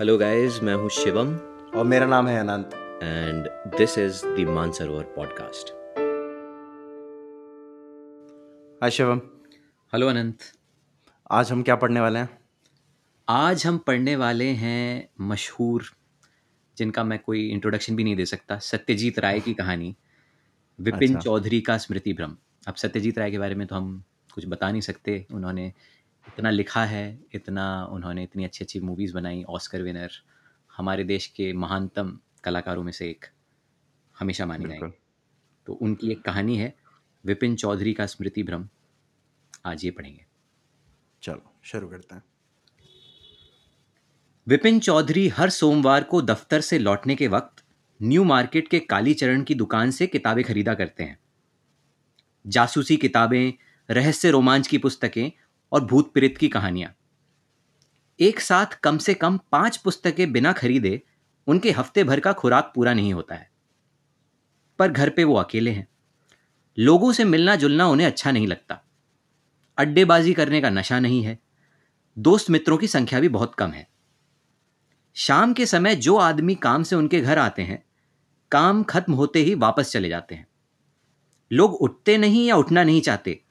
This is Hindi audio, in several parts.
हेलो गाइस मैं हूँ शिवम। और मेरा नाम है Anant. And this is the Mansarovar podcast hi Shivam. Hello Anant आज हम क्या पढ़ने वाले हैं? आज हम पढ़ने वाले हैं मशहूर जिनका मैं कोई इंट्रोडक्शन भी नहीं दे सकता सत्यजीत राय की कहानी विपिन अच्छा। चौधरी का स्मृति भ्रम। अब सत्यजीत राय के बारे में तो हम कुछ बता नहीं सकते। उन्होंने इतना लिखा है इतना उन्होंने इतनी अच्छी अच्छी मूवीज़ बनाई ऑस्कर विनर हमारे देश के महानतम कलाकारों में से एक हमेशा मानी जाएँगे। तो उनकी एक कहानी है विपिन चौधरी का स्मृति भ्रम। आज ये पढ़ेंगे। चलो शुरू करते हैं। विपिन चौधरी हर सोमवार को दफ्तर से लौटने के वक्त न्यू मार्केट के कालीचरण की दुकान से किताबें खरीदा करते हैं। जासूसी किताबें रहस्य रोमांच की पुस्तकें और भूत प्रेत की कहानियाँ। एक साथ कम से कम पाँच पुस्तकें बिना खरीदे उनके हफ़्ते भर का खुराक पूरा नहीं होता है। पर घर पे वो अकेले हैं। लोगों से मिलना जुलना उन्हें अच्छा नहीं लगता। अड्डेबाजी करने का नशा नहीं है। दोस्त मित्रों की संख्या भी बहुत कम है। शाम के समय जो आदमी काम से उनके घर आते हैं, काम खत्म होते ही वापस चले जाते हैं। लोग उठते नहीं या उठना नहीं चाहते।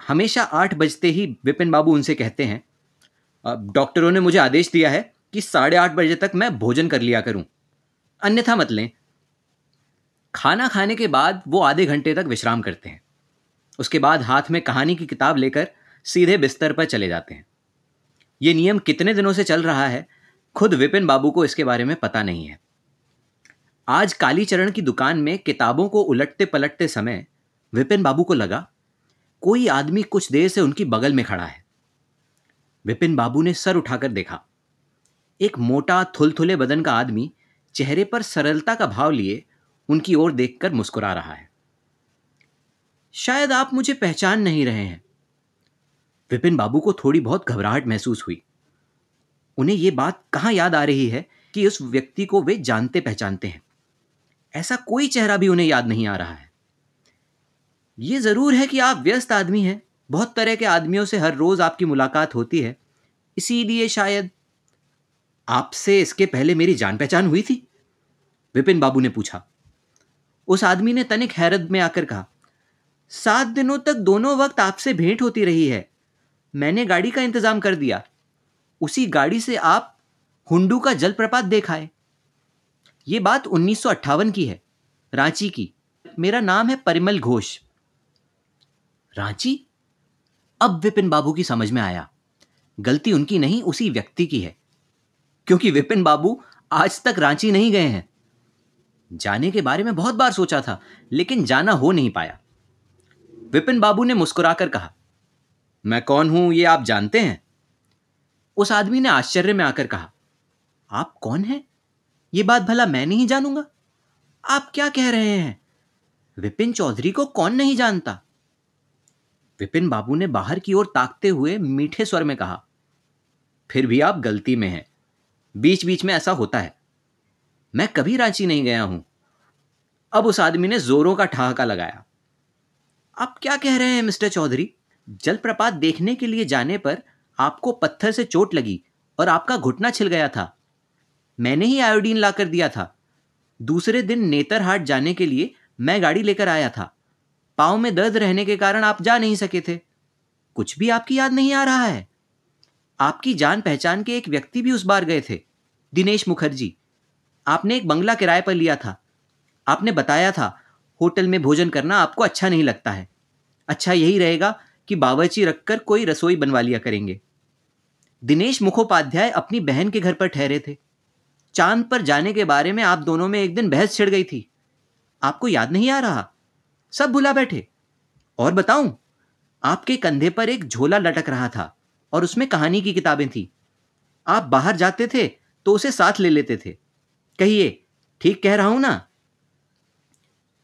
हमेशा आठ बजते ही विपिन बाबू उनसे कहते हैं "अब डॉक्टरों ने मुझे आदेश दिया है कि साढ़े आठ बजे तक मैं भोजन कर लिया करूँ। अन्यथा मत लें। खाना खाने के बाद वो आधे घंटे तक विश्राम करते हैं। उसके बाद हाथ में कहानी की किताब लेकर सीधे बिस्तर पर चले जाते हैं। ये नियम कितने दिनों से चल रहा है, खुद विपिन बाबू को इसके बारे में पता नहीं है। आज कालीचरण की दुकान में किताबों को उलटते पलटते समय विपिन बाबू को लगा कोई आदमी कुछ देर से उनकी बगल में खड़ा है। विपिन बाबू ने सर उठाकर देखा। एक मोटा, थुलथुले बदन का आदमी चेहरे पर सरलता का भाव लिए उनकी ओर देखकर मुस्कुरा रहा है। शायद आप मुझे पहचान नहीं रहे हैं। विपिन बाबू को थोड़ी बहुत घबराहट महसूस हुई। उन्हें यह बात कहाँ याद आ रही है कि उस व्यक्ति को वे जानते पहचानते हैं। ऐसा कोई चेहरा भी उन्हें याद नहीं आ रहा है। ये ज़रूर है कि आप व्यस्त आदमी हैं। बहुत तरह के आदमियों से हर रोज आपकी मुलाकात होती है। इसीलिए शायद आपसे इसके पहले मेरी जान पहचान हुई थी। विपिन बाबू ने पूछा। उस आदमी ने तनिक हैरत में आकर कहा, सात दिनों तक दोनों वक्त आपसे भेंट होती रही है। मैंने गाड़ी का इंतज़ाम कर दिया। उसी गाड़ी से आप हुंडू का जलप्रपात देखाए ये बात 1958 की है, रांची की। मेरा नाम है परिमल घोष। रांची? अब विपिन बाबू की समझ में आया। गलती उनकी नहीं, उसी व्यक्ति की है। क्योंकि विपिन बाबू आज तक रांची नहीं गए हैं। जाने के बारे में बहुत बार सोचा था, लेकिन जाना हो नहीं पाया। विपिन बाबू ने मुस्कुराकर कहा, मैं कौन हूँ, ये आप जानते हैं? उस आदमी ने आश्चर्य में आकर कहा, आप कौन हैं? ये बात भला मैं नहीं जानूँगा। आप क्या कह रहे हैं? विपिन चौधरी को कौन नहीं जानता? विपिन बाबू ने बाहर की ओर ताकते हुए मीठे स्वर में कहा, फिर भी आप गलती में हैं। बीच बीच में ऐसा होता है। मैं कभी रांची नहीं गया हूँ। अब उस आदमी ने जोरों का ठहाका लगाया। आप क्या कह रहे हैं, मिस्टर चौधरी? जलप्रपात देखने के लिए जाने पर आपको पत्थर से चोट लगी और आपका घुटना छिल गया था। मैंने ही आयोडीन लाकर दिया था। दूसरे दिन नेतरहाट जाने के लिए मैं गाड़ी लेकर आया था। पाँव में दर्द रहने के कारण आप जा नहीं सके थे। कुछ भी आपकी याद नहीं आ रहा है। आपकी जान पहचान के एक व्यक्ति भी उस बार गए थे, दिनेश मुखर्जी। आपने एक बंगला किराए पर लिया था। आपने बताया था, होटल में भोजन करना आपको अच्छा नहीं लगता है। अच्छा यही रहेगा कि बावर्ची रखकर कोई रसोई बनवा लिया करेंगे। दिनेश मुखोपाध्याय अपनी बहन के घर पर ठहरे थे। चाँद पर जाने के बारे में आप दोनों में एक दिन बहस छिड़ गई थी। आपको याद नहीं आ रहा? सब भुला बैठे। और बताऊँ, आपके कंधे पर एक झोला लटक रहा था और उसमें कहानी की किताबें थी। आप बाहर जाते थे तो उसे साथ ले लेते थे। कहिए, ठीक कह रहा हूँ ना?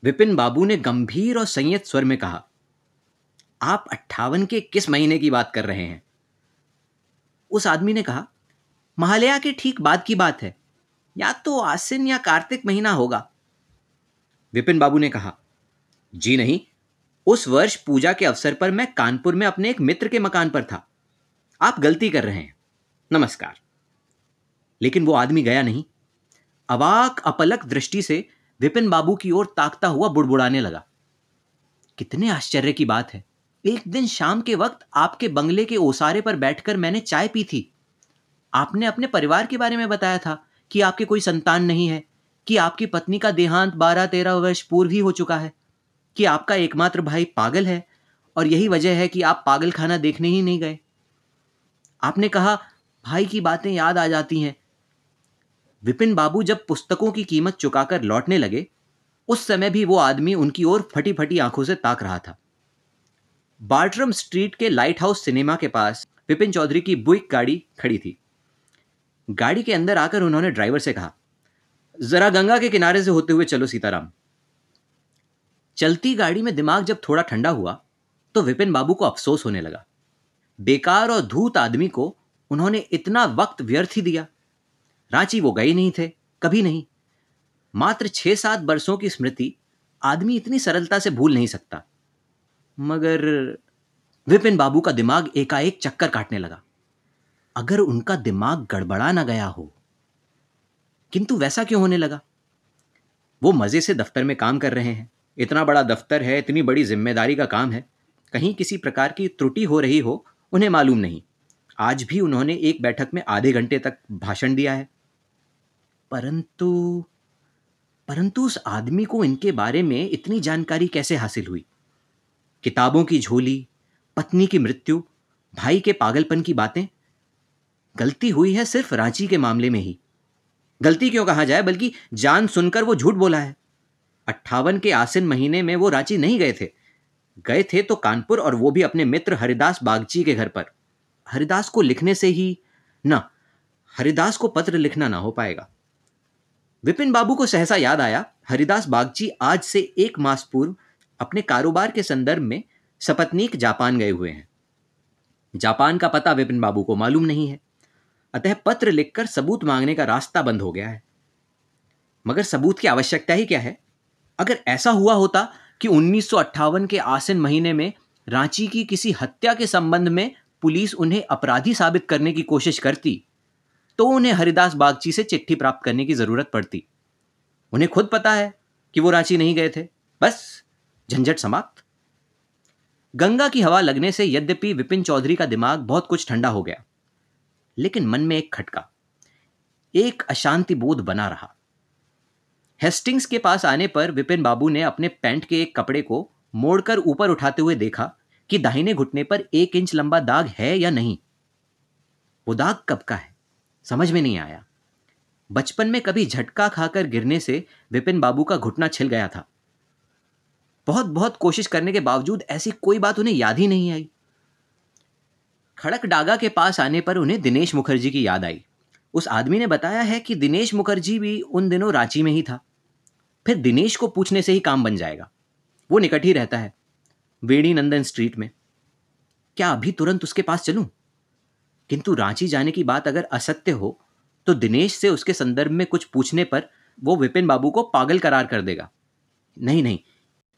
विपिन बाबू ने गंभीर और संयत स्वर में कहा, आप अट्ठावन के किस महीने की बात कर रहे हैं? उस आदमी ने कहा, महालया के ठीक बाद की बात है, या तो आसिन या कार्तिक महीना होगा। विपिन बाबू ने कहा जी नहीं, उस वर्ष पूजा के अवसर पर मैं कानपुर में अपने एक मित्र के मकान पर था। आप गलती कर रहे हैं। नमस्कार। लेकिन वो आदमी गया नहीं। अवाक अपलक दृष्टि से विपिन बाबू की ओर ताकता हुआ बुड़बुड़ाने लगा। कितने आश्चर्य की बात है। एक दिन शाम के वक्त आपके बंगले के ओसारे पर बैठकर मैंने चाय पी थी। आपने अपने परिवार के बारे में बताया था कि आपके कोई संतान नहीं है, कि आपकी पत्नी का देहांत बारह तेरह वर्ष पूर्व ही हो चुका है। कि आपका एकमात्र भाई पागल है और यही वजह है कि आप पागल खाना देखने ही नहीं गए। आपने कहा, भाई की बातें याद आ जाती हैं। विपिन बाबू जब पुस्तकों की कीमत चुकाकर लौटने लगे, उस समय भी वो आदमी उनकी ओर फटी फटी आँखों से ताक रहा था। बार्ट्रम स्ट्रीट के लाइट हाउस सिनेमा के पास विपिन चौधरी की बुइक गाड़ी खड़ी थी। गाड़ी के अंदर आकर उन्होंने ड्राइवर से कहा, जरा गंगा के किनारे से होते हुए चलो, सीताराम। चलती गाड़ी में दिमाग जब थोड़ा ठंडा हुआ तो विपिन बाबू को अफसोस होने लगा। बेकार और धूत आदमी को उन्होंने इतना वक्त व्यर्थ ही दिया। रांची वो गए नहीं थे, कभी नहीं। मात्र छह सात बरसों की स्मृति आदमी इतनी सरलता से भूल नहीं सकता। मगर विपिन बाबू का दिमाग एकाएक चक्कर काटने लगा। अगर उनका दिमाग गड़बड़ा ना गया हो, किंतु वैसा क्यों होने लगा? वो मज़े से दफ्तर में काम कर रहे हैं। इतना बड़ा दफ्तर है, इतनी बड़ी ज़िम्मेदारी का काम है। कहीं किसी प्रकार की त्रुटि हो रही हो, उन्हें मालूम नहीं। आज भी उन्होंने एक बैठक में आधे घंटे तक भाषण दिया है। परंतु परंतु उस आदमी को इनके बारे में इतनी जानकारी कैसे हासिल हुई? किताबों की झोली, पत्नी की मृत्यु, भाई के पागलपन की बातें? गलती हुई है सिर्फ़ रांची के मामले में ही। गलती क्यों कहा जाए, बल्कि जान सुनकर वो झूठ बोला है। अट्ठावन के आसिन महीने में वो रांची नहीं गए थे। गए थे तो कानपुर और वो भी अपने मित्र हरिदास बागची के घर पर। हरिदास को लिखने से ही ना, हरिदास को पत्र लिखना ना हो पाएगा। विपिन बाबू को सहसा याद आया, हरिदास बागची आज से एक मास पूर्व अपने कारोबार के संदर्भ में सपत्नीक जापान गए हुए हैं। जापान का पता विपिन बाबू को मालूम नहीं है। अतः पत्र लिखकर सबूत मांगने का रास्ता बंद हो गया है। मगर सबूत की आवश्यकता ही क्या है? अगर ऐसा हुआ होता कि उन्नीस सौ अट्ठावन के आसिन महीने में रांची की किसी हत्या के संबंध में पुलिस उन्हें अपराधी साबित करने की कोशिश करती तो उन्हें हरिदास बागची से चिट्ठी प्राप्त करने की ज़रूरत पड़ती। उन्हें खुद पता है कि वो रांची नहीं गए थे। बस, झंझट समाप्त। गंगा की हवा लगने से यद्यपि विपिन चौधरी का दिमाग बहुत कुछ ठंडा हो गया, लेकिन मन में एक खटका, एक अशांति बोध बना रहा। हेस्टिंग्स के पास आने पर विपिन बाबू ने अपने पैंट के एक कपड़े को मोड़कर ऊपर उठाते हुए देखा कि दाहिने घुटने पर एक इंच लंबा दाग है या नहीं। वो दाग कब का है? समझ में नहीं आया। बचपन में कभी झटका खाकर गिरने से विपिन बाबू का घुटना छिल गया था। बहुत बहुत कोशिश करने के बावजूद ऐसी कोई बात उन्हें याद ही नहीं आई। खड़क डागा के पास आने पर उन्हें दिनेश मुखर्जी की याद आई। उस आदमी ने बताया है कि दिनेश मुखर्जी भी उन दिनों रांची में ही था। फिर दिनेश को पूछने से ही काम बन जाएगा। वो निकट ही रहता है वेणी नंदन स्ट्रीट में। क्या अभी तुरंत उसके पास चलूँ? किंतु रांची जाने की बात अगर असत्य हो तो दिनेश से उसके संदर्भ में कुछ पूछने पर वो विपिन बाबू को पागल करार कर देगा। नहीं नहीं,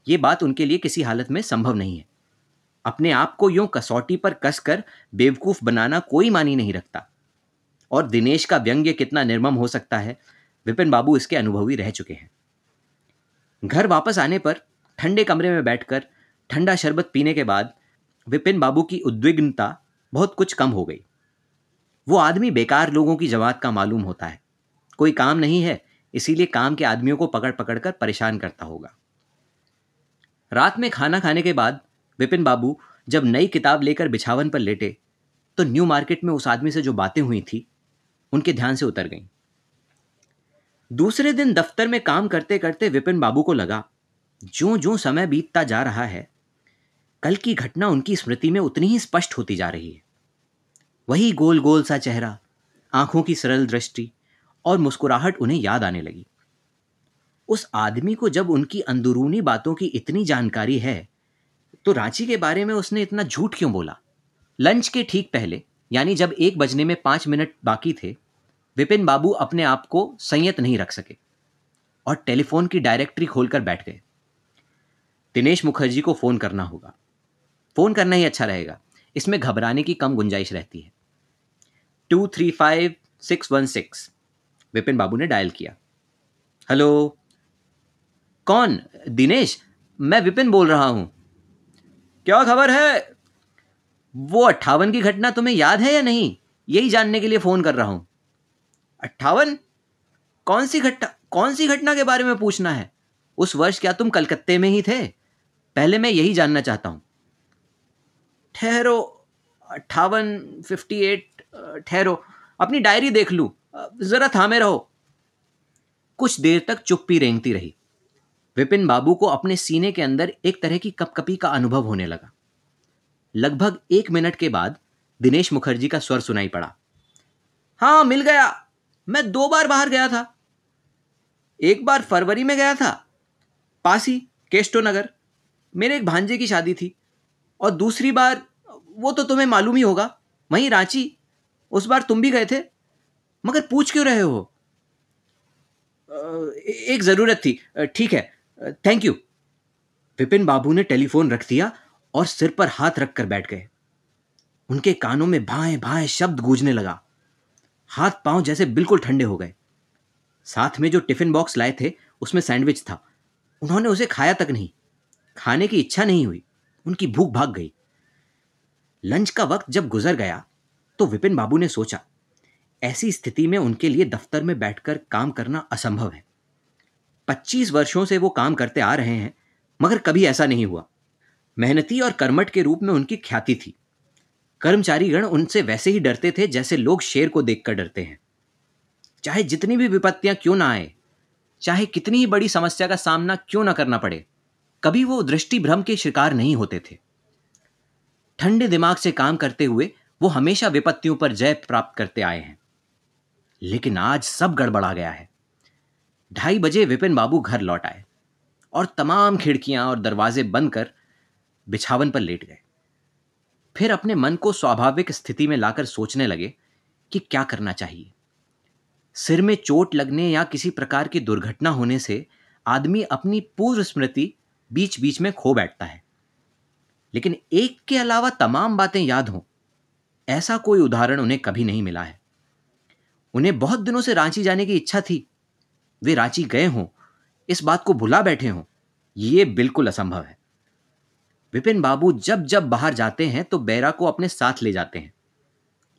ये बात उनके लिए किसी हालत में संभव नहीं है। अपने आप को यूँ कसौटी पर कसकर बेवकूफ़ बनाना कोई मानी नहीं रखता। और दिनेश का व्यंग्य कितना निर्मम हो सकता है, विपिन बाबू इसके अनुभवी रह चुके हैं। घर वापस आने पर ठंडे कमरे में बैठकर, ठंडा शरबत पीने के बाद विपिन बाबू की उद्विग्नता बहुत कुछ कम हो गई। वो आदमी बेकार लोगों की जमात का मालूम होता है। कोई काम नहीं है, इसीलिए काम के आदमियों को पकड़ पकड़ कर परेशान करता होगा। रात में खाना खाने के बाद विपिन बाबू जब नई किताब लेकर बिछावन पर लेटे तो न्यू मार्केट में उस आदमी से जो बातें हुई थी, उनके ध्यान से उतर गईं। दूसरे दिन दफ्तर में काम करते करते विपिन बाबू को लगा जो जो समय बीतता जा रहा है, कल की घटना उनकी स्मृति में उतनी ही स्पष्ट होती जा रही है। वही गोल गोल सा चेहरा, आँखों की सरल दृष्टि और मुस्कुराहट उन्हें याद आने लगी। उस आदमी को जब उनकी अंदरूनी बातों की इतनी जानकारी है तो रांची के बारे में उसने इतना झूठ क्यों बोला? लंच के ठीक पहले, यानी जब एक बजने में पाँच मिनट बाकी थे विपिन बाबू अपने आप को संयत नहीं रख सके और टेलीफोन की डायरेक्टरी खोलकर बैठ गए। दिनेश मुखर्जी को फ़ोन करना होगा। फ़ोन करना ही अच्छा रहेगा। इसमें घबराने की कम गुंजाइश रहती है। Two three five six one six Vipin babu ने डायल किया। हेलो? कौन? दिनेश? मैं विपिन बोल रहा हूँ। क्या खबर है? वो अट्ठावन की घटना तुम्हें याद है या नहीं? यही जानने के लिए फ़ोन कर रहा हूँ। अट्ठावन? कौन सी घटना, कौन सी घटना के बारे में पूछना है? उस वर्ष क्या तुम कलकत्ते में ही थे? पहले मैं यही जानना चाहता हूँ। ठहरो, अट्ठावन फिफ्टी एट ठहरो। अपनी डायरी देख लू। जरा थामे रहो। कुछ देर तक चुप्पी रेंगती रही। विपिन बाबू को अपने सीने के अंदर एक तरह की कपकपी का अनुभव होने लगा। लगभग एक मिनट के बाद दिनेश मुखर्जी का स्वर सुनाई पड़ा। हाँ मिल गया। मैं दो बार बाहर गया था। एक बार फरवरी में गया था, पासी केस्टो नगर। मेरे एक भांजे की शादी थी और दूसरी बार, वो तो तुम्हें मालूम ही होगा, वहीं रांची, उस बार तुम भी गए थे, मगर पूछ क्यों रहे हो? एक ज़रूरत थी। ठीक है थैंक यू विपिन बाबू ने टेलीफोन रख दिया और सिर पर हाथ रखकर बैठ गए। उनके कानों में भाए भाए शब्द गूंजने लगा। हाथ पाँव जैसे बिल्कुल ठंडे हो गए। साथ में जो टिफ़िन बॉक्स लाए थे, उसमें सैंडविच था। उन्होंने उसे खाया तक नहीं। खाने की इच्छा नहीं हुई। उनकी भूख भाग गई। लंच का वक्त जब गुजर गया तो विपिन बाबू ने सोचा, ऐसी स्थिति में उनके लिए दफ्तर में बैठकर काम करना असंभव है। पच्चीस वर्षों से वो काम करते आ रहे हैं, मगर कभी ऐसा नहीं हुआ। मेहनती और कर्मठ के रूप में उनकी ख्याति थी। कर्मचारीगण उनसे वैसे ही डरते थे जैसे लोग शेर को देखकर डरते हैं। चाहे जितनी भी विपत्तियाँ क्यों ना आए, चाहे कितनी ही बड़ी समस्या का सामना क्यों ना करना पड़े, कभी वो दृष्टि भ्रम के शिकार नहीं होते थे। ठंडे दिमाग से काम करते हुए वो हमेशा विपत्तियों पर जय प्राप्त करते आए हैं। लेकिन आज सब गड़बड़ा गया है। ढाई बजे विपिन बाबू घर लौट आए और तमाम खिड़कियाँ और दरवाजे बंद कर बिछावन पर लेट गए। फिर अपने मन को स्वाभाविक स्थिति में लाकर सोचने लगे कि क्या करना चाहिए। सिर में चोट लगने या किसी प्रकार की दुर्घटना होने से आदमी अपनी पूर्व स्मृति बीच बीच में खो बैठता है। लेकिन एक के अलावा तमाम बातें याद हों, ऐसा कोई उदाहरण उन्हें कभी नहीं मिला है। उन्हें बहुत दिनों से रांची जाने की इच्छा थी। वे रांची गए हों, इस बात को भुला बैठे हों, ये बिल्कुल असंभव है। विपिन बाबू जब जब बाहर जाते हैं तो बैरा को अपने साथ ले जाते हैं।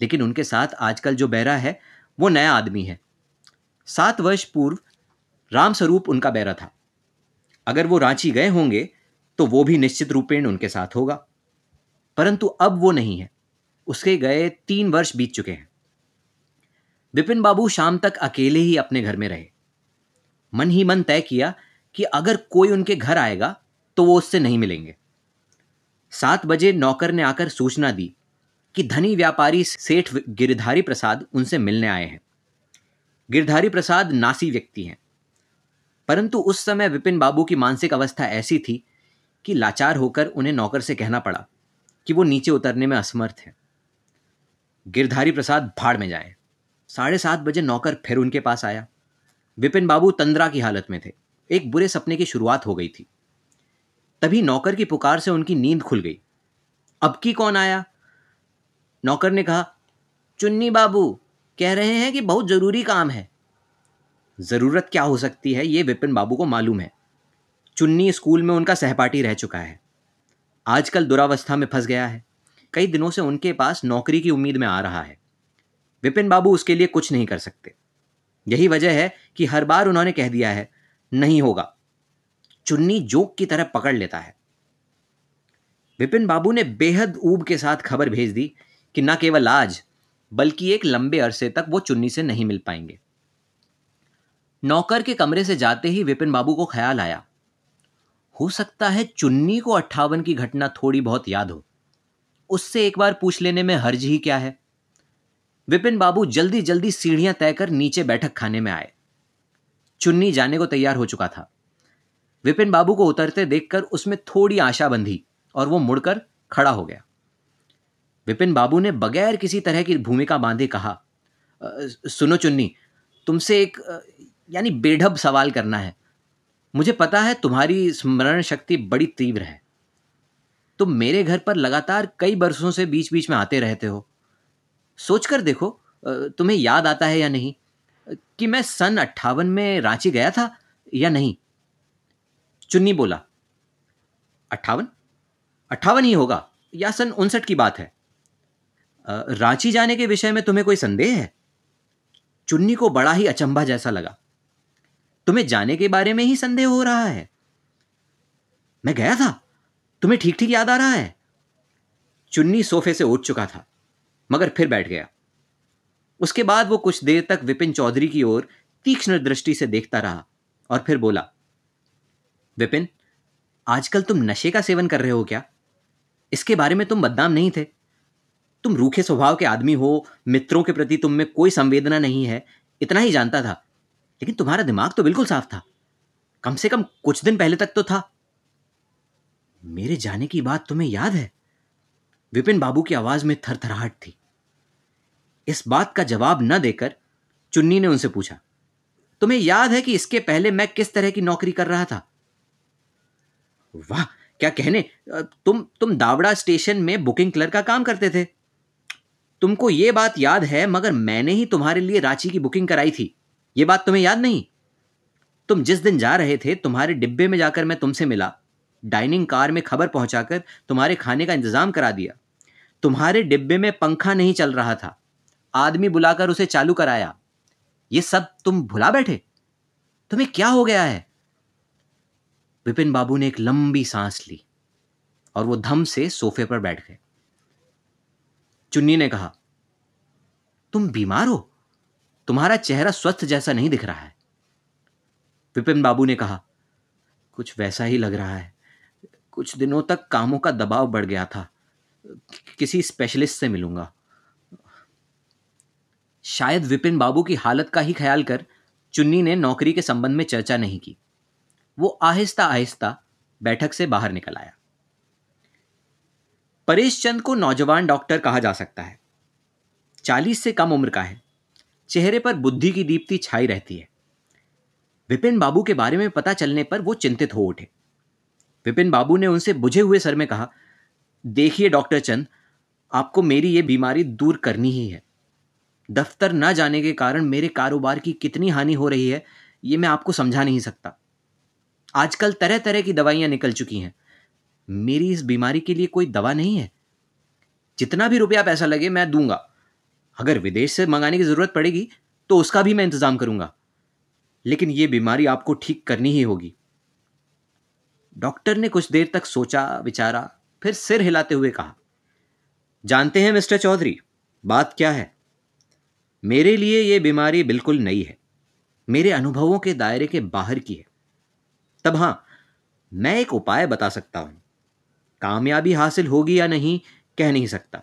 लेकिन उनके साथ आजकल जो बैरा है, वो नया आदमी है। सात वर्ष पूर्व, रामस्वरूप उनका बैरा था। अगर वो रांची गए होंगे तो वो भी निश्चित रूपेण उनके साथ होगा। परंतु अब वो नहीं है। उसके गए तीन वर्ष बीत चुके हैं। विपिन बाबू शाम तक अकेले ही अपने घर में रहे। मन ही मन तय किया कि अगर कोई उनके घर आएगा तो वो उससे नहीं मिलेंगे। सात बजे नौकर ने आकर सूचना दी कि धनी व्यापारी सेठ गिरधारी प्रसाद उनसे मिलने आए हैं। गिरधारी प्रसाद नासी व्यक्ति हैं। परंतु उस समय विपिन बाबू की मानसिक अवस्था ऐसी थी कि लाचार होकर उन्हें नौकर से कहना पड़ा कि वो नीचे उतरने में असमर्थ हैं। गिरधारी प्रसाद भाड़ में जाए। साढ़े सात बजे नौकर फिर उनके पास आया। विपिन बाबू तंद्रा की हालत में थे। एक बुरे सपने की शुरुआत हो गई थी। तभी नौकर की पुकार से उनकी नींद खुल गई। अब की कौन आया? नौकर ने कहा, चुन्नी बाबू, कह रहे हैं कि बहुत ज़रूरी काम है। ज़रूरत क्या हो सकती है ये विपिन बाबू को मालूम है। चुन्नी स्कूल में उनका सहपाठी रह चुका है। आजकल दुरावस्था में फंस गया है। कई दिनों से उनके पास नौकरी की उम्मीद में आ रहा है। विपिन बाबू उसके लिए कुछ नहीं कर सकते। यही वजह है कि हर बार उन्होंने कह दिया है, नहीं होगा। चुन्नी जोक की तरह पकड़ लेता है। विपिन बाबू ने बेहद ऊब के साथ खबर भेज दी कि न केवल आज, बल्कि एक लंबे अरसे तक वो चुन्नी से नहीं मिल पाएँगे। नौकर के कमरे से जाते ही विपिन बाबू को ख्याल आया। हो सकता है चुन्नी को अट्ठावन की घटना थोड़ी बहुत याद हो। उससे एक बार पूछ लेने में हर्ज ही क्या है? विपिन बाबू जल्दी जल्दी सीढ़ियाँ तय कर नीचे बैठक खाने में आए। चुन्नी जाने को तैयार हो चुका था। विपिन बाबू को उतरते देखकर उसमें थोड़ी आशा बंधी और वो मुड़कर खड़ा हो गया। विपिन बाबू ने बगैर किसी तरह की भूमिका बांधे कहा सुनो चुन्नी, तुमसे एक यानी बेढब सवाल करना है। मुझे पता है तुम्हारी स्मरण शक्ति बड़ी तीव्र है। तुम मेरे घर पर लगातार कई बरसों से बीच बीच में आते रहते हो। सोचकर देखो तुम्हें याद आता है या नहीं? कि मैं सन अट्ठावन में रांची गया था या नहीं? चुन्नी बोला। अट्ठावन? अट्ठावन ही होगा। या सन उनसठ की बात है। रांची जाने के विषय में तुम्हें कोई संदेह है? चुन्नी को बड़ा ही अचंभा जैसा लगा। तुम्हें जाने के बारे में ही संदेह हो रहा है? मैं गया था। तुम्हें ठीक ठीक याद आ रहा है? चुन्नी सोफे से उठ चुका था, मगर फिर बैठ गया। उसके बाद वो कुछ देर तक विपिन चौधरी की ओर तीक्ष्ण दृष्टि से देखता रहा और फिर बोला विपिन, आजकल तुम नशे का सेवन कर रहे हो क्या? इसके बारे में तुम बदनाम नहीं थे। तुम रूखे स्वभाव के आदमी हो, मित्रों के प्रति तुम में कोई संवेदना नहीं है, इतना ही जानता था। लेकिन तुम्हारा दिमाग तो बिल्कुल साफ़ था। कम से कम कुछ दिन पहले तक तो था। मेरे जाने की बात तुम्हें याद है? विपिन बाबू की आवाज़ में थरथराहट थी। इस बात का जवाब न देकर चुन्नी ने उनसे पूछा, तुम्हें याद है कि इसके पहले मैं किस तरह की नौकरी कर रहा था? वाह, क्या कहने? तुम तुम दावड़ा स्टेशन में बुकिंग क्लर्क का काम करते थे। तुमको ये बात याद है, मगर मैंने ही तुम्हारे लिए रांची की बुकिंग कराई थी। ये बात तुम्हें याद नहीं? तुम जिस दिन जा रहे थे, तुम्हारे डिब्बे में जाकर मैं तुमसे मिला। डाइनिंग कार में खबर पहुंचाकर तुम्हारे खाने का इंतज़ाम करा दिया। तुम्हारे डिब्बे में पंखा नहीं चल रहा था। आदमी बुलाकर उसे चालू कराया। ये सब तुम भुला बैठे? तुम्हें क्या हो गया है? विपिन बाबू ने एक लंबी सांस ली और वो धम से सोफे पर बैठ गए। चुन्नी ने कहा, तुम बीमार हो? तुम्हारा चेहरा स्वस्थ जैसा नहीं दिख रहा है। विपिन बाबू ने कहा, कुछ वैसा ही लग रहा है। कुछ दिनों तक कामों का दबाव बढ़ गया था। किसी स्पेशलिस्ट से मिलूँगा। शायद विपिन बाबू की हालत का ही ख्याल कर चुन्नी ने नौकरी के संबंध में चर्चा नहीं की। वो आहिस्ता आहिस्ता बैठक से बाहर निकल आया। परेश चंद को नौजवान डॉक्टर कहा जा सकता है। चालीस से कम उम्र का है। चेहरे पर बुद्धि की दीप्ति छाई रहती है। विपिन बाबू के बारे में पता चलने पर वो चिंतित हो उठे। विपिन बाबू ने उनसे बुझे हुए सर में कहा, देखिए डॉक्टर चंद, आपको मेरी ये बीमारी दूर करनी ही है। दफ्तर न जाने के कारण मेरे कारोबार की कितनी हानि हो रही है, ये मैं आपको समझा नहीं सकता। आजकल तरह तरह की दवाइयाँ निकल चुकी हैं। मेरी इस बीमारी के लिए कोई दवा नहीं है। जितना भी रुपया पैसा लगे, मैं दूँगा। अगर विदेश से मंगाने की ज़रूरत पड़ेगी तो उसका भी मैं इंतज़ाम करूँगा। लेकिन ये बीमारी आपको ठीक करनी ही होगी। डॉक्टर ने कुछ देर तक सोचा, विचारा, फिर सिर हिलाते हुए कहा, जानते हैं मिस्टर चौधरी, बात क्या है? मेरे लिए यह बीमारी बिल्कुल नई है। मेरे अनुभवों के दायरे के बाहर की है। तब हाँ, मैं एक उपाय बता सकता हूँ। कामयाबी हासिल होगी या नहीं, कह नहीं सकता।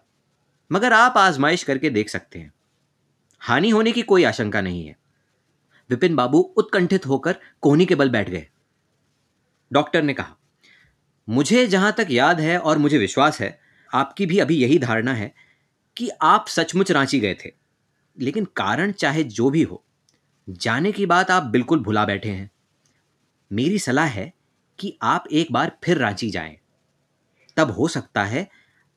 मगर आप आजमाइश करके देख सकते हैं। हानि होने की कोई आशंका नहीं है। विपिन बाबू उत्कंठित होकर कोहनी के बल बैठ गए। डॉक्टर ने कहा, मुझे जहाँ तक याद है और मुझे विश्वास है, आपकी भी अभी यही धारणा है कि आप सचमुच रांची गए थे। लेकिन कारण चाहे जो भी हो, जाने की बात आप बिल्कुल भुला बैठे हैं। मेरी सलाह है कि आप एक बार फिर रांची जाएँ। तब हो सकता है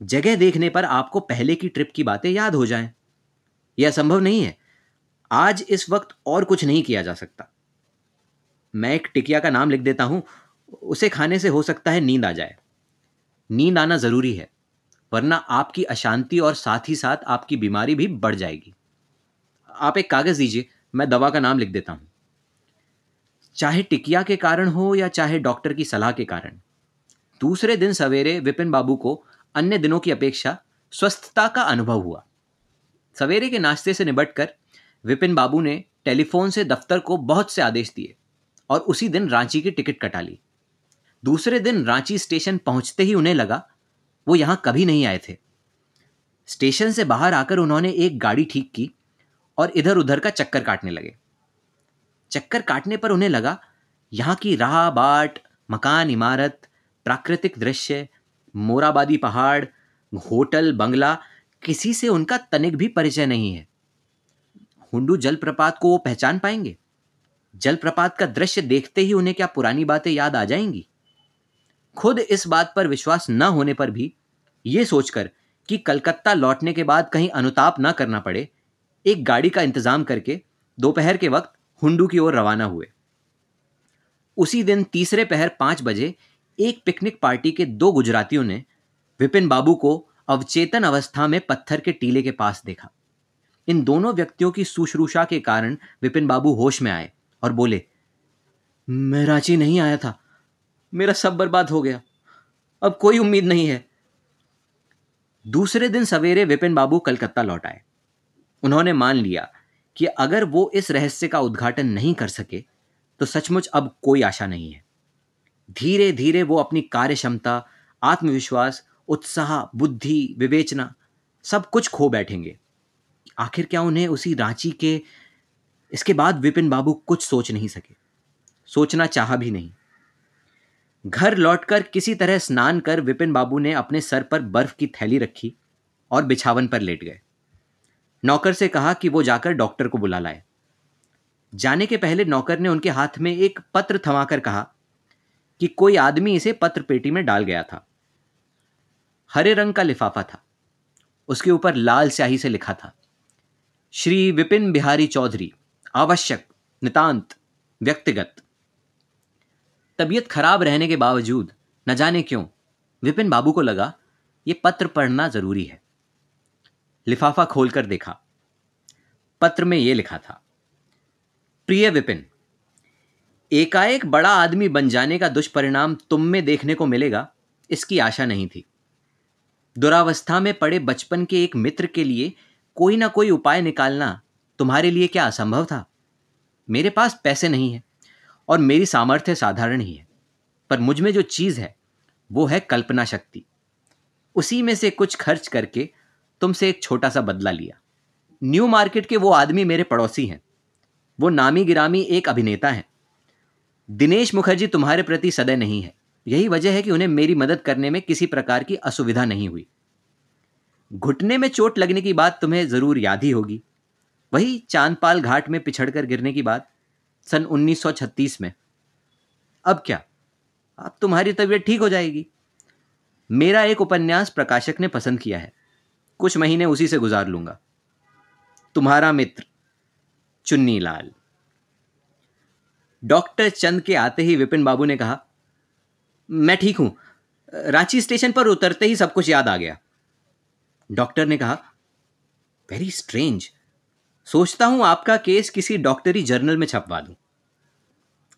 जगह देखने पर आपको पहले की ट्रिप की बातें याद हो जाएँ। यह असंभव नहीं है। आज इस वक्त और कुछ नहीं किया जा सकता। मैं एक टिकिया का नाम लिख देता हूँ। उसे खाने से हो सकता है नींद आ जाए। नींद आना ज़रूरी है, वरना आपकी अशांति और साथ ही साथ आपकी बीमारी भी बढ़ जाएगी। आप एक कागज़ दीजिए, मैं दवा का नाम लिख देता हूँ। चाहे टिकिया के कारण हो या चाहे डॉक्टर की सलाह के कारण। दूसरे दिन सवेरे विपिन बाबू को अन्य दिनों की अपेक्षा स्वस्थता का अनुभव हुआ। सवेरे के नाश्ते से निबटकर विपिन बाबू ने टेलीफोन से दफ्तर को बहुत से आदेश दिए और उसी दिन रांची की टिकट कटा ली। दूसरे दिन रांची स्टेशन पहुँचते ही उन्हें लगा, वो यहाँ कभी नहीं आए थे। स्टेशन से बाहर आकर उन्होंने एक गाड़ी ठीक की और इधर उधर का चक्कर काटने लगे। चक्कर काटने पर उन्हें लगा, यहाँ की राह बाट, मकान इमारत, प्राकृतिक दृश्य, मोराबादी पहाड़, होटल, बंगला, किसी से उनका तनिक भी परिचय नहीं है। हुंडू जलप्रपात को वो पहचान पाएँगे? जलप्रपात का दृश्य देखते ही उन्हें क्या पुरानी बातें याद आ जाएँगी? खुद इस बात पर विश्वास न होने पर भी ये सोचकर कि कलकत्ता लौटने के बाद कहीं अनुताप न करना पड़े, एक गाड़ी का इंतज़ाम करके दोपहर के वक्त हुंडू की ओर रवाना हुए। उसी दिन तीसरे पहर पाँच बजे एक पिकनिक पार्टी के दो गुजरातियों ने विपिन बाबू को अवचेतन अवस्था में पत्थर के टीले के पास देखा। इन दोनों व्यक्तियों की शुश्रूषा के कारण विपिन बाबू होश में आए और बोले, मैं रांची नहीं आया था। मेरा सब बर्बाद हो गया। अब कोई उम्मीद नहीं है। दूसरे दिन सवेरे विपिन बाबू कलकत्ता लौट आए। उन्होंने मान लिया कि अगर वो इस रहस्य का उद्घाटन नहीं कर सके तो सचमुच अब कोई आशा नहीं है। धीरे धीरे वो अपनी कार्य क्षमता आत्मविश्वास, उत्साह, बुद्धि, विवेचना सब कुछ खो बैठेंगे। आखिर क्या उन्हें उसी रांची के, इसके बाद विपिन बाबू कुछ सोच नहीं सके? सोचना चाह भी नहीं। घर लौटकर किसी तरह स्नान कर विपिन बाबू ने अपने सर पर बर्फ़ की थैली रखी और बिछावन पर लेट गए। नौकर से कहा कि वो जाकर डॉक्टर को बुला लाए। जाने के पहले नौकर ने उनके हाथ में एक पत्र थमाकर कहा कि कोई आदमी इसे पत्र पेटी में डाल गया था। हरे रंग का लिफाफा था। उसके ऊपर लाल स्याही से लिखा था, श्री विपिन बिहारी चौधरी, आवश्यक, नितांत, व्यक्तिगत। तबीयत खराब रहने के बावजूद न जाने क्यों विपिन बाबू को लगा यह पत्र पढ़ना ज़रूरी है। लिफाफा खोलकर देखा। पत्र में यह लिखा था, प्रिय विपिन, एकाएक बड़ा आदमी बन जाने का दुष्परिणाम तुम में देखने को मिलेगा, इसकी आशा नहीं थी। दुरावस्था में पड़े बचपन के एक मित्र के लिए कोई ना कोई उपाय निकालना तुम्हारे लिए क्या असंभव था? मेरे पास पैसे नहीं है और मेरी सामर्थ्य साधारण ही है, पर मुझमें जो चीज़ है, वो है कल्पना शक्ति। उसी में से कुछ खर्च करके तुमसे एक छोटा सा बदला लिया। न्यू मार्केट के वो आदमी मेरे पड़ोसी हैं। वो नामी गिरामी एक अभिनेता हैं। दिनेश मुखर्जी तुम्हारे प्रति सदै नहीं है। यही वजह है कि उन्हें मेरी मदद करने में किसी प्रकार की असुविधा नहीं हुई। घुटने में चोट लगने की बात तुम्हें ज़रूर याद ही होगी। वही चांदपाल घाट में पिछड़कर गिरने की बात, सन 1936 में। अब क्या? अब तुम्हारी तबीयत ठीक हो जाएगी। मेरा एक उपन्यास प्रकाशक ने पसंद किया है। कुछ महीने उसी से गुजार लूँगा। तुम्हारा मित्र, चुन्नी लाल। डॉक्टर चंद के आते ही विपिन बाबू ने कहा, मैं ठीक हूँ। रांची स्टेशन पर उतरते ही सब कुछ याद आ गया। डॉक्टर ने कहा, वेरी स्ट्रेंज। सोचता हूँ आपका केस किसी डॉक्टरी जर्नल में छपवा दूँ।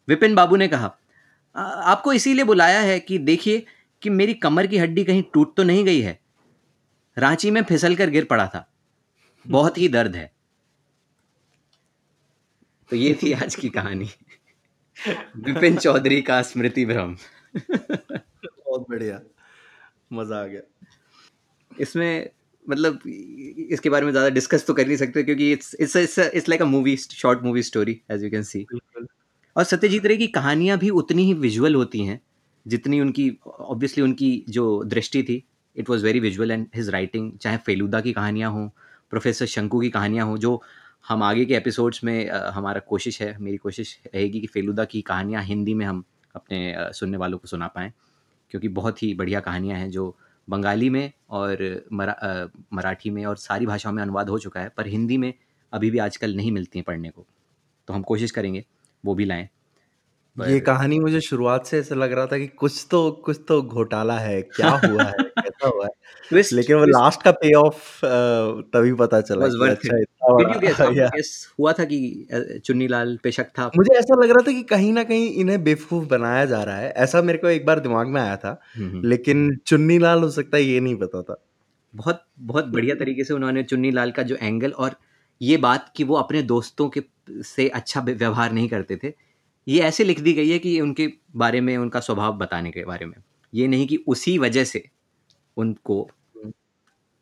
विपिन बाबू ने कहा आपको इसीलिए बुलाया है कि देखिए कि मेरी कमर की हड्डी कहीं टूट तो नहीं गई है? रांची में फिसल कर गिर पड़ा था। बहुत ही दर्द है। तो ये थी आज की कहानी। विपिन चौधरी का स्मृति भ्रम। बहुत बढ़िया। मज़ा आ गया। इसमें मतलब इसके बारे में ज़्यादा डिस्कस तो कर नहीं सकते क्योंकि it's it's it's like a movie short movie story as you can see और सत्यजीत रे की कहानियाँ भी उतनी ही विजुअल होती हैं जितनी उनकी ऑब्वियसली उनकी जो दृष्टि थी। It was very visual and his writing चाहे फेलुदा की कहानियाँ हों प्रोफेसर शंकु की कहानियाँ हों, जो हम आगे के एपिसोड्स में हमारा कोशिश है, मेरी कोशिश रहेगी कि फेलुदा की कहानियाँ हिंदी में हम अपने सुनने वालों को सुना पाएँ, क्योंकि बहुत ही बढ़िया कहानियाँ हैं जो बंगाली में और मरा मराठी में और सारी भाषाओं में अनुवाद हो चुका है, पर हिंदी में अभी भी आजकल नहीं मिलती हैं पढ़ने को। तो हम कोशिश करेंगे, वो भी लाएँ। ये कहानी मुझे शुरुआत से ऐसा लग रहा था कि कुछ तो कुछ तो घोटाला है क्या हुआ है कैसा हुआ है? Twist- लेकिन वो लास्ट का पे ऑफ़ तभी पता चला कि अच्छा. इतना? बड़ा- आपको हुआ था कि अ, चुन्नी लाल था? मुझे ऐसा लग रहा था कि कहीं ना कहीं इन्हें बेवकूफ़ बनाया जा रहा है। ऐसा मेरे को एक बार दिमाग में आया था हम्म, हम्म। लेकिन चुन्नी लाल हो सकता है ये नहीं पता था। बहुत बहुत बढ़िया तरीके से उन्होंने चुन्नी लाल का जो एंगल और ये बात कि वो अपने दोस्तों के से अच्छा व्यवहार नहीं करते थे ये ऐसे लिख दी गई है कि उनके बारे में उनका स्वभाव बताने के बारे में। ये नहीं कि उसी वजह से उनको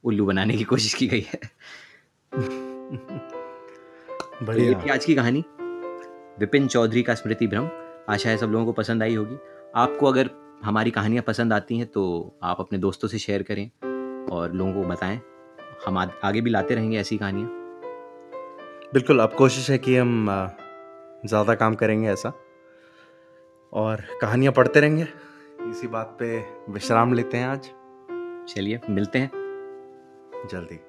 उल्लू बनाने की कोशिश की गई है। बढ़िया तो ये आज की कहानी। विपिन चौधरी का स्मृति भ्रम। आशा है सब लोगों को पसंद आई होगी। आपको अगर हमारी कहानियाँ पसंद आती हैं तो आप अपने दोस्तों से शेयर करें और लोगों को बताएँ। हम आगे भी लाते रहेंगे ऐसी कहानियाँ। बिल्कुल अब कोशिश है कि हम ज़्यादा काम करेंगे ऐसा। और कहानियाँ पढ़ते रहेंगे। इसी बात पे विश्राम लेते हैं आज। चलिए मिलते हैं। जल्दी।